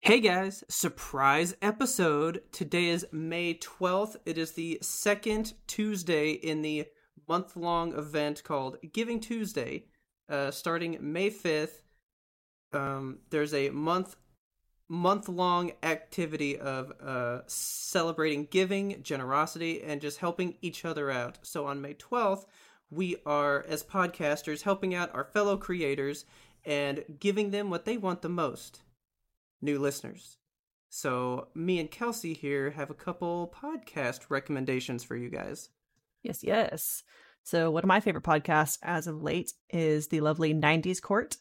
Hey guys, surprise episode. Today is May 12th. It is the second Tuesday in the month long event called Giving Tuesday. Uh, starting May 5th, um, there's a month month long activity of uh, celebrating giving, generosity, and just helping each other out. So on May 12th, we are, as podcasters, helping out our fellow creators and giving them what they want the most new listeners. So, me and Kelsey here have a couple podcast recommendations for you guys. Yes, yes. So, one of my favorite podcasts as of late is the lovely 90s Court.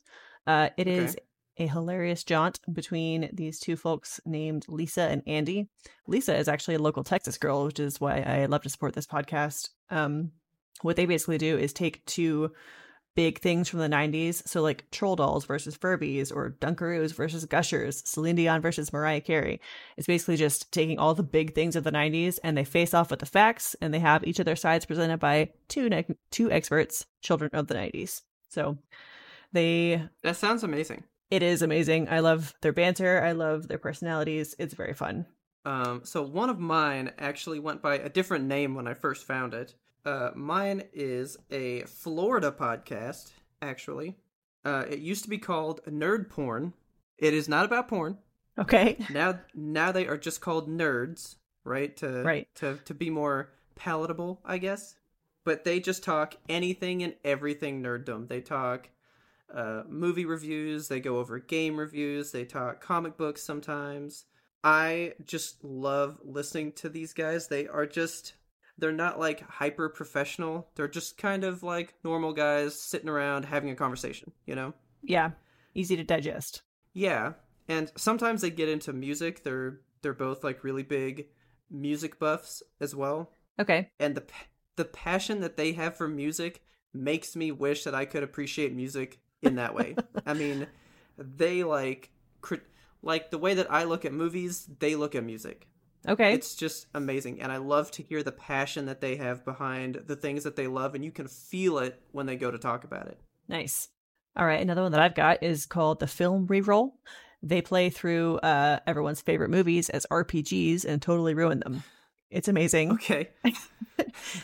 Uh, it Okay. is a hilarious jaunt between these two folks named Lisa and Andy. Lisa is actually a local Texas girl, which is why I love to support this podcast. Um, what they basically do is take two big things from the 90s. So, like Troll Dolls versus Furbies, or Dunkaroos versus Gushers, Celine Dion versus Mariah Carey. It's basically just taking all the big things of the 90s and they face off with the facts and they have each of their sides presented by two ne- two experts, children of the 90s. So, they That sounds amazing. it is amazing. I love their banter. I love their personalities. It's very fun. Um, so one of mine actually went by a different name when I first found it. Uh, mine is a Florida podcast, actually. Uh, it used to be called Nerd Porn. It is not about porn. Okay. Now, now they are just called nerds, right? To Right. to to be more palatable, I guess. But they just talk anything and everything nerddom. They talk uh, movie reviews. They go over game reviews. They talk comic books sometimes. I just love listening to these guys. They are just they're not like hyper professional. They're just kind of like normal guys sitting around having a conversation, you know? Yeah. Easy to digest. Yeah, and sometimes they get into music. They're they're both like really big music buffs as well, Okay. and the the passion that they have for music makes me wish that I could appreciate music in that way. I mean, they like crit- like the way that I look at movies, they look at music. Okay. It's just amazing, and I love to hear the passion that they have behind the things that they love, and you can feel it when they go to talk about it. Nice. All right, another one that I've got is called the Film Reroll. They play through uh, everyone's favorite movies as RPGs and totally ruin them. It's amazing. Okay,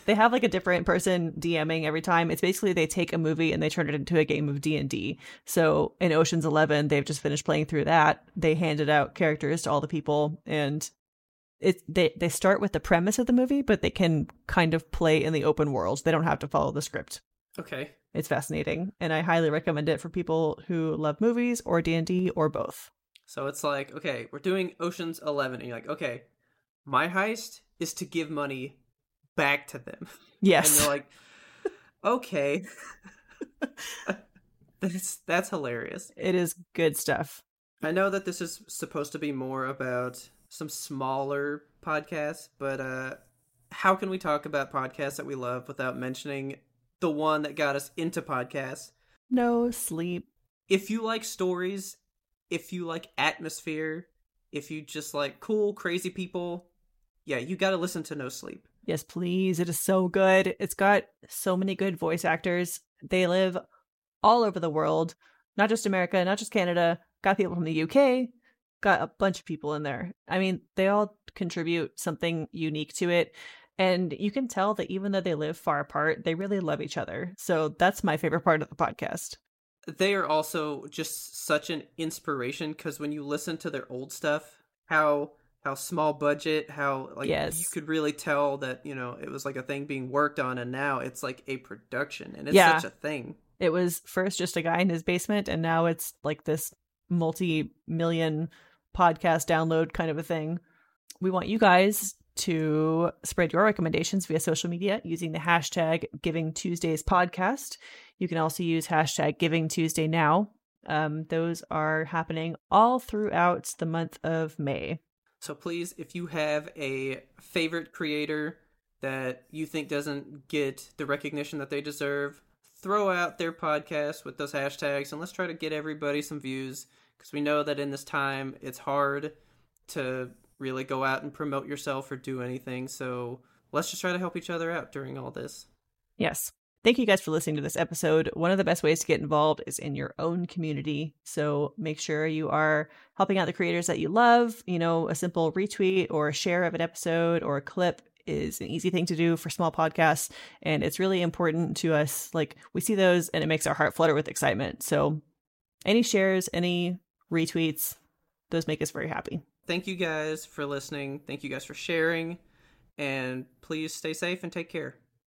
They have like a different person DMing every time. It's basically they take a movie and they turn it into a game of D and D. So in Ocean's Eleven, they've just finished playing through that. They handed out characters to all the people, and it they they start with the premise of the movie, but they can kind of play in the open world. They don't have to follow the script. okay. It's fascinating, and I highly recommend it for people who love movies or D and D or both. So it's like, okay, we're doing Ocean's 11 and you're like, okay, my heist is to give money back to them. Yes, And they're like, okay. that's that's hilarious. it is good stuff. I know that this is supposed to be more about some smaller podcasts, but uh how can we talk about podcasts that we love without mentioning the one that got us into podcasts? No sleep. if you like stories, if you like atmosphere, if you just like cool, crazy people, yeah, you got to listen to No Sleep. Yes, please. It is so good. It's got so many good voice actors. They live all over the world, not just America, not just Canada. Got people from the UK, got a bunch of people in there. I mean, they all contribute something unique to it. And you can tell that even though they live far apart, they really love each other. So that's my favorite part of the podcast. They are also just such an inspiration because when you listen to their old stuff, how how small budget, how like Yes. you could really tell that you know it was like a thing being worked on, and now it's like a production, and it's Yeah. such a thing. It was first just a guy in his basement, and now it's like this multi million podcast download kind of a thing. We want you guys to spread your recommendations via social media using the hashtag Giving Tuesdays podcast. You can also use hashtag Giving Tuesday Now Um, those are happening all throughout the month of May. So please, if you have a favorite creator that you think doesn't get the recognition that they deserve, throw out their podcast with those hashtags and let's try to get everybody some views because we know that in this time it's hard to really go out and promote yourself or do anything. So let's just try to help each other out during all this. Yes. Thank you guys for listening to this episode. One of the best ways to get involved is in your own community. So make sure you are helping out the creators that you love. You know, a simple retweet or a share of an episode or a clip is an easy thing to do for small podcasts. And it's really important to us. Like, we see those and it makes our heart flutter with excitement. So any shares, any retweets, those make us very happy. Thank you guys for listening. Thank you guys for sharing. And please stay safe and take care.